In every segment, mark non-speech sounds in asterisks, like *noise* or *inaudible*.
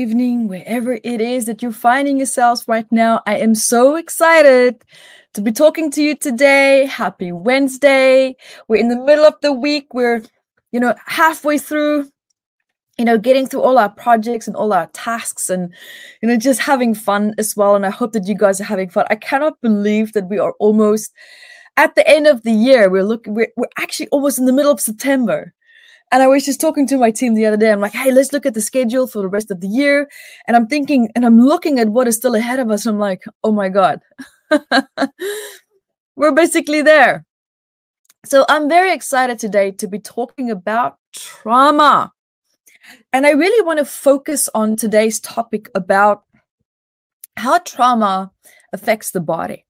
evening, wherever it is that you're finding yourselves right now. I am so excited to be talking to you today. Happy Wednesday. We're in the middle of the week. We're, you know, halfway through, you know, getting through all our projects and all our tasks and, you know, just having fun as well. And I hope that you guys are having fun. I cannot believe that we are almost at the end of the year. We're looking, we're, we're actually almost in the middle of September. And I was just talking to my team the other day. I'm like, hey, let's look at the schedule for the rest of the year. And I'm thinking, and I'm looking at what is still ahead of us. I'm like, oh my God, *laughs* we're basically there. So I'm very excited today to be talking about trauma. And I really want to focus on today's topic about how trauma affects the body.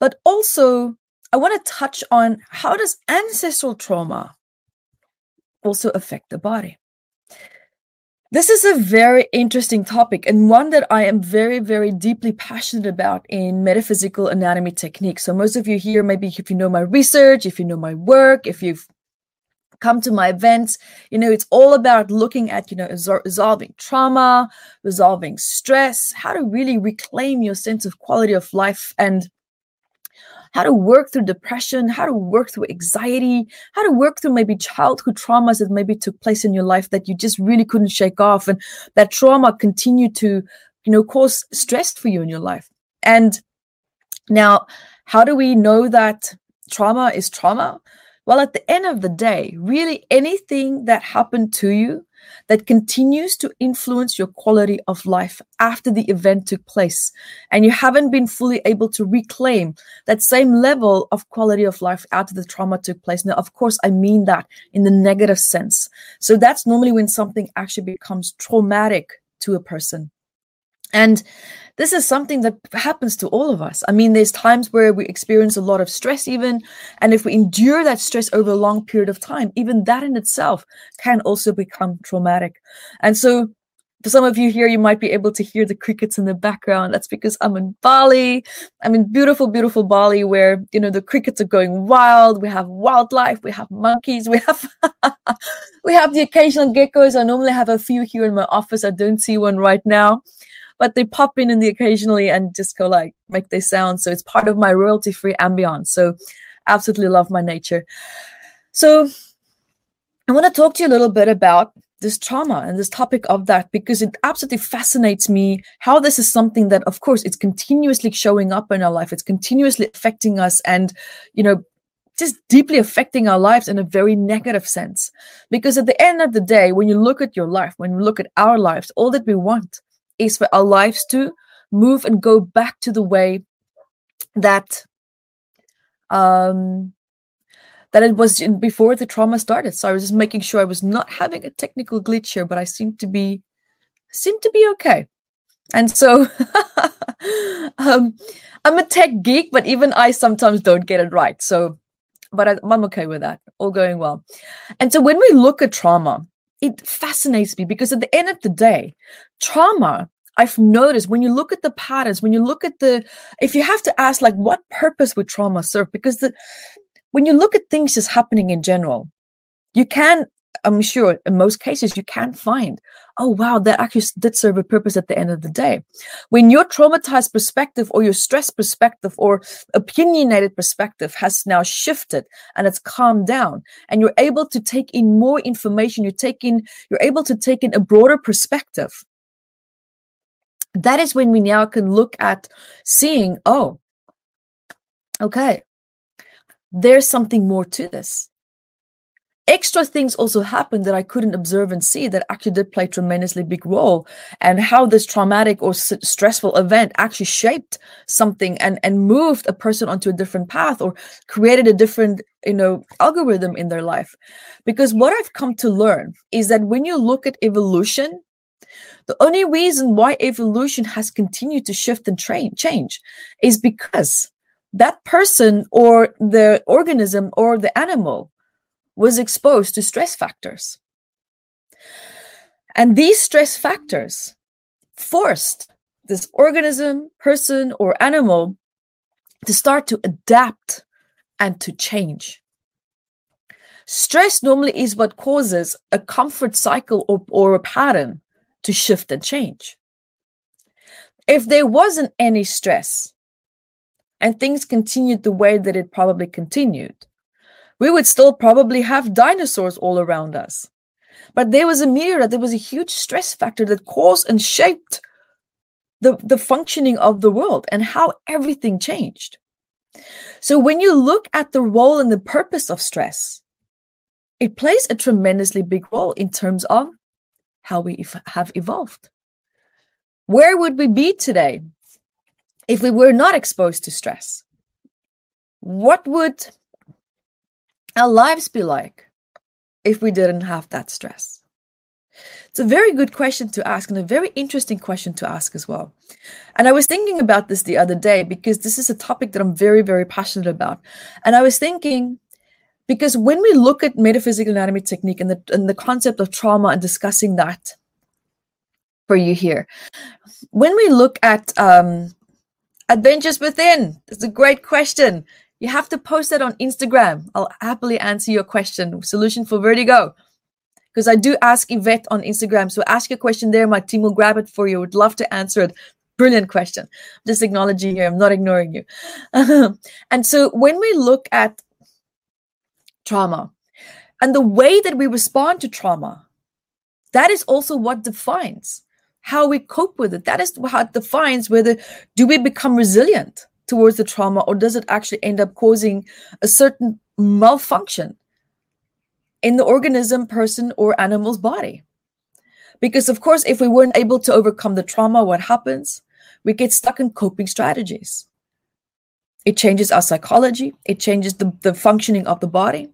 But also, I want to touch on how does ancestral trauma also affect the body. This is a very interesting topic and one that I am very, very deeply passionate about in metaphysical anatomy techniques. So, most of you here, maybe if you know my research, if you know my work, if you've come to my events, you know, it's all about looking at, you know, resolving trauma, resolving stress, how to really reclaim your sense of quality of life and how to work through depression, how to work through anxiety, how to work through maybe childhood traumas that maybe took place in your life that you just really couldn't shake off. And that trauma continued to, you know, cause stress for you in your life. And now, how do we know that trauma is trauma? Well, at the end of the day, really anything that happened to you that continues to influence your quality of life after the event took place and you haven't been fully able to reclaim that same level of quality of life after the trauma took place. Now, of course, I mean that in the negative sense. So that's normally when something actually becomes traumatic to a person. And this is something that happens to all of us. I mean, there's times where we experience a lot of stress, even. And if we endure that stress over a long period of time, even that in itself can also become traumatic. And so, for some of you here, you might be able to hear the crickets in the background. That's because I'm in Bali. I'm in beautiful, beautiful Bali where, you know, the crickets are going wild. We have wildlife. We have monkeys. We have, *laughs* we have the occasional geckos. I normally have a few here in my office. I don't see one right now but they pop in in the occasionally and just go like make their sound. So it's part of my royalty free ambience. So absolutely love my nature. So I want to talk to you a little bit about this trauma and this topic of that because it absolutely fascinates me how this is something that of course it's continuously showing up in our life it's continuously affecting us and you know just deeply affecting our lives in a very negative sense because at the end of the day when you look at your life when you look at our lives all that we want is for our lives to move and go back to the way that um that it was before the trauma started. So I was just making sure I was not having a technical glitch here, but I seem to be seem to be okay. And so *laughs* um, I'm a tech geek, but even I sometimes don't get it right. So, but I, I'm okay with that. All going well. And so when we look at trauma, it fascinates me because at the end of the day, trauma, I've noticed when you look at the patterns, when you look at the, if you have to ask, like, what purpose would trauma serve? Because the, when you look at things just happening in general, you can, I'm sure in most cases, you can't find, oh, wow, that actually did serve a purpose at the end of the day. When your traumatized perspective or your stress perspective or opinionated perspective has now shifted and it's calmed down and you're able to take in more information, you're taking, you're able to take in a broader perspective. That is when we now can look at seeing, oh, okay, there's something more to this. Extra things also happened that I couldn't observe and see that actually did play tremendously big role, and how this traumatic or s- stressful event actually shaped something and and moved a person onto a different path or created a different you know algorithm in their life. Because what I've come to learn is that when you look at evolution, the only reason why evolution has continued to shift and train change is because that person or the organism or the animal was exposed to stress factors. And these stress factors forced this organism, person, or animal to start to adapt and to change. Stress normally is what causes a comfort cycle or, or a pattern to shift and change. If there wasn't any stress and things continued the way that it probably continued, we would still probably have dinosaurs all around us. But there was a mirror, that there was a huge stress factor that caused and shaped the, the functioning of the world and how everything changed. So when you look at the role and the purpose of stress, it plays a tremendously big role in terms of how we have evolved. Where would we be today if we were not exposed to stress? What would our lives be like if we didn't have that stress? It's a very good question to ask and a very interesting question to ask as well. And I was thinking about this the other day because this is a topic that I'm very, very passionate about. And I was thinking, because when we look at metaphysical anatomy technique and the, and the concept of trauma and discussing that for you here, when we look at um, Adventures Within, it's a great question. You have to post that on Instagram. I'll happily answer your question. Solution for vertigo because I do ask Evette on Instagram. So ask your question there. My team will grab it for you. Would love to answer it. Brilliant question. Just acknowledging here. I'm not ignoring you. *laughs* and so when we look at trauma and the way that we respond to trauma, that is also what defines how we cope with it. That is what defines whether do we become resilient towards the trauma or does it actually end up causing a certain malfunction in the organism, person, or animal's body. Because, of course, if we weren't able to overcome the trauma, what happens? We get stuck in coping strategies. It changes our psychology, it changes the, the functioning of the body,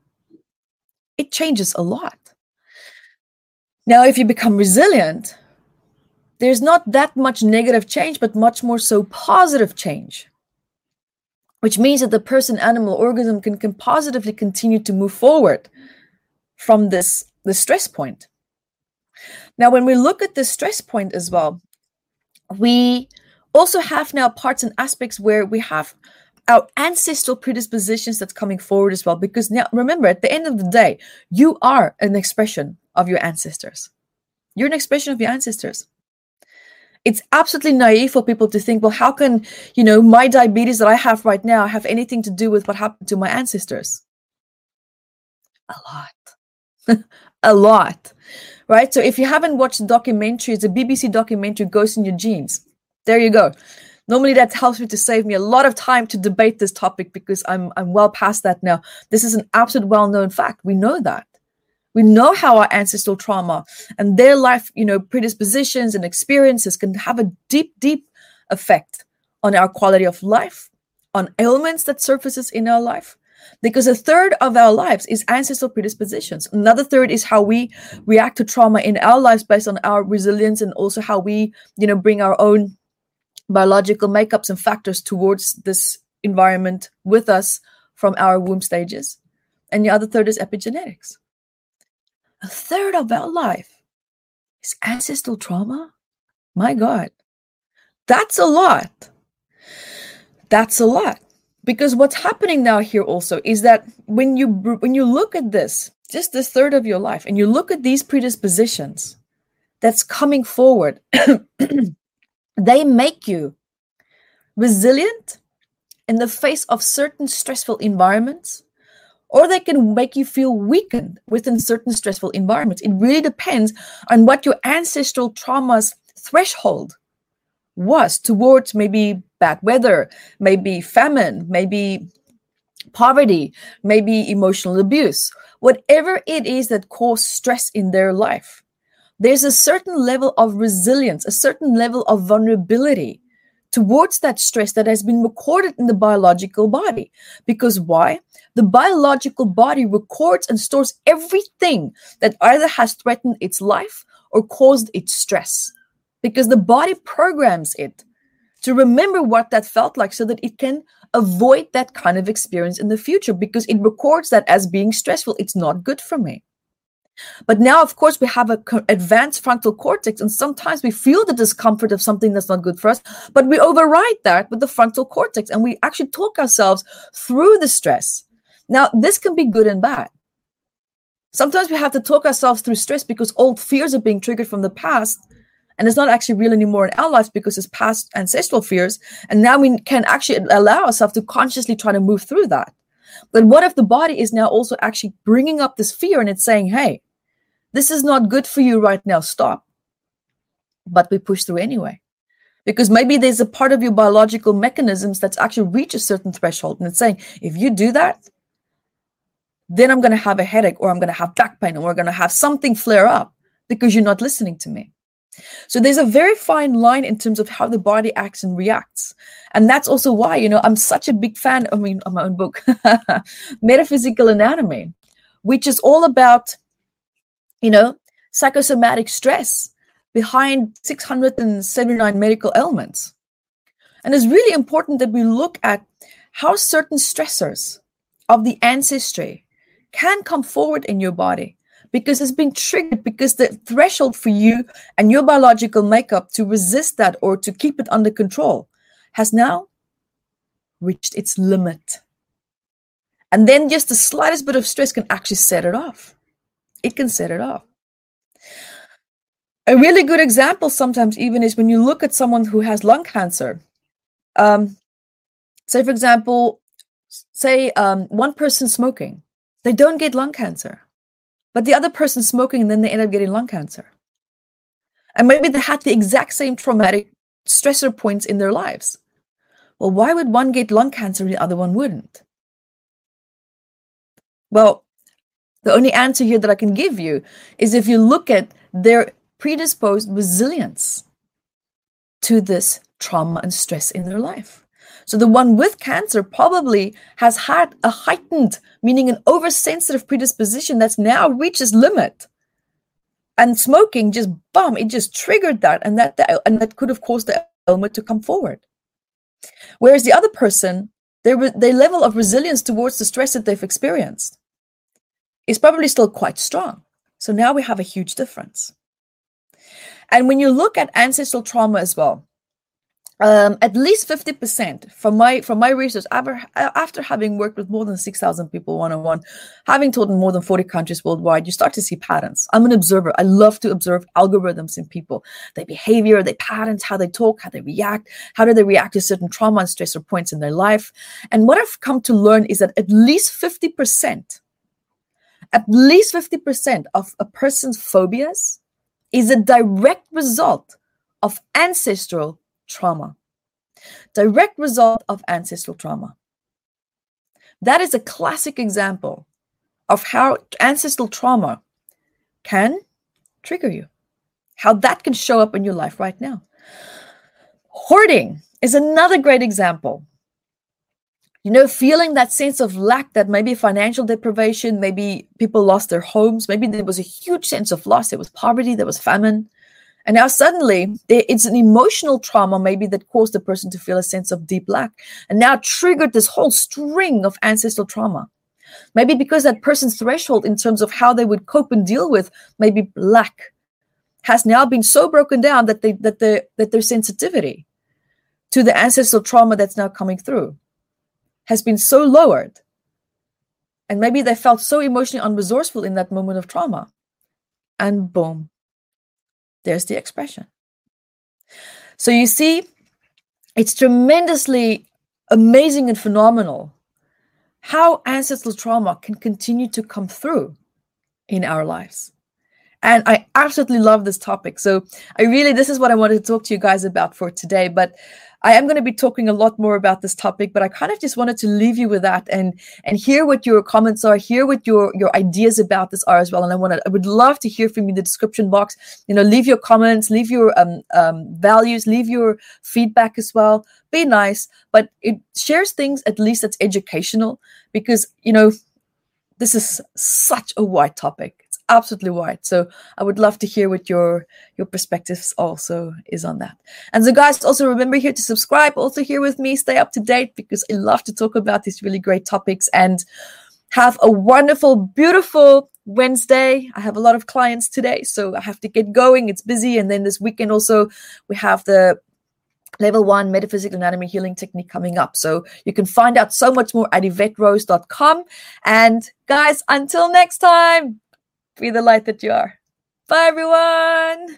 it changes a lot. Now, if you become resilient, there's not that much negative change, but much more so positive change, which means that the person, animal, organism can, can positively continue to move forward from this the stress point. Now, when we look at the stress point as well, we also have now parts and aspects where we have our ancestral predispositions that's coming forward as well. Because now, remember, at the end of the day, you are an expression of your ancestors. You're an expression of your ancestors. It's absolutely naive for people to think, well, how can, you know, my diabetes that I have right now have anything to do with what happened to my ancestors? A lot *laughs* a lot, right? So if you haven't watched the documentary, it's a BBC documentary, Ghosts in Your Genes. There you go. Normally that helps me to save me a lot of time to debate this topic because I'm I'm well past that now. This is an absolute well-known fact. We know that. We know how our ancestral trauma and their life, you know, predispositions and experiences can have a deep, deep effect on our quality of life, on ailments that surfaces in our life, because a third of our lives is ancestral predispositions. Another third is how we react to trauma in our lives based on our resilience and also how we you know bring our own biological makeups and factors towards this environment with us from our womb stages. And the other third is epigenetics a third of our life is ancestral trauma? My god that's a lot. That's a lot. Because what's happening now here also is that when you when you look at this just this third of your life and you look at these predispositions that's coming forward *clears throat* they make you resilient in the face of certain stressful environments or they can make you feel weakened within certain stressful environments it really depends on what your ancestral trauma's threshold was towards maybe bad weather, maybe famine, maybe poverty, maybe emotional abuse, whatever it is that caused stress in their life. There's a certain level of resilience, a certain level of vulnerability towards that stress that has been recorded in the biological body. Because why? The biological body records and stores everything that either has threatened its life or caused its stress because the body programs it to remember what that felt like so that it can avoid that kind of experience in the future because it records that as being stressful. It's not good for me. But now, of course, we have an advanced frontal cortex, and sometimes we feel the discomfort of something that's not good for us, but we override that with the frontal cortex and we actually talk ourselves through the stress. Now, this can be good and bad. Sometimes we have to talk ourselves through stress because old fears are being triggered from the past and it's not actually real anymore in our lives because it's past ancestral fears and now we can actually allow ourselves to consciously try to move through that but what if the body is now also actually bringing up this fear and it's saying hey this is not good for you right now stop. But we push through anyway. Because maybe there's a part of your biological mechanisms that's actually reached a certain threshold and it's saying if you do that then i'm going to have a headache or i'm going to have back pain or we're going to have something flare up because you're not listening to me. So there's a very fine line in terms of how the body acts and reacts. And that's also why, you know, I'm such a big fan, I mean, of my own book, *laughs* Metaphysical Anatomy, which is all about, you know, psychosomatic stress behind 679 medical ailments. And it's really important that we look at how certain stressors of the ancestry can come forward in your body because it's been triggered because the threshold for you and your biological makeup to resist that or to keep it under control has now reached its limit. And then just the slightest bit of stress can actually set it off. It can set it off. A really good example sometimes even is when you look at someone who has lung cancer. Um, say, for example, say um, one person smoking, they don't get lung cancer but the other person smoking and then they end up getting lung cancer. And maybe they had the exact same traumatic stressor points in their lives. Well, why would one get lung cancer and the other one wouldn't? Well, the only answer here that I can give you is if you look at their predisposed resilience to this trauma and stress in their life. So the one with cancer probably has had a heightened, meaning an oversensitive predisposition that's now reached its limit. And smoking just bum, it just triggered that, and that and that could have caused the ailment to come forward. Whereas the other person, their their level of resilience towards the stress that they've experienced is probably still quite strong. So now we have a huge difference. And when you look at ancestral trauma as well, um, at least 50% from my from my research after, after having worked with more than 6000 people one-on-one having taught in more than 40 countries worldwide you start to see patterns i'm an observer i love to observe algorithms in people their behavior their patterns how they talk how they react how do they react to certain trauma and stressor points in their life and what i've come to learn is that at least 50% at least 50% of a person's phobias is a direct result of ancestral trauma. Direct result of ancestral trauma. That is a classic example of how ancestral trauma can trigger you, how that can show up in your life right now. Hoarding is another great example. You know, feeling that sense of lack, that maybe financial deprivation, maybe people lost their homes, maybe there was a huge sense of loss, there was poverty, there was famine. And now suddenly it's an emotional trauma, maybe that caused the person to feel a sense of deep lack and now triggered this whole string of ancestral trauma. Maybe because that person's threshold in terms of how they would cope and deal with maybe lack has now been so broken down that they that the that their sensitivity to the ancestral trauma that's now coming through has been so lowered. And maybe they felt so emotionally unresourceful in that moment of trauma. And boom, there's the expression. So you see, it's tremendously amazing and phenomenal how ancestral trauma can continue to come through in our lives. And I absolutely love this topic. So I really, this is what I wanted to talk to you guys about for today. But I am going to be talking a lot more about this topic, but I kind of just wanted to leave you with that and and hear what your comments are, hear what your your ideas about this are as well. And I want to, I would love to hear from you in the description box. You know, leave your comments, leave your um, um, values, leave your feedback as well. Be nice, but it shares things at least that's educational because you know this is such a wide topic absolutely right. So I would love to hear what your your perspectives also is on that. And so guys, also remember here to subscribe, also here with me, stay up to date because I love to talk about these really great topics and have a wonderful, beautiful Wednesday. I have a lot of clients today, so I have to get going. It's busy. And then this weekend also we have the level one metaphysical anatomy healing technique coming up. So you can find out so much more at EvetteRose.com. And guys, until next time, be the light that you are. Bye, everyone.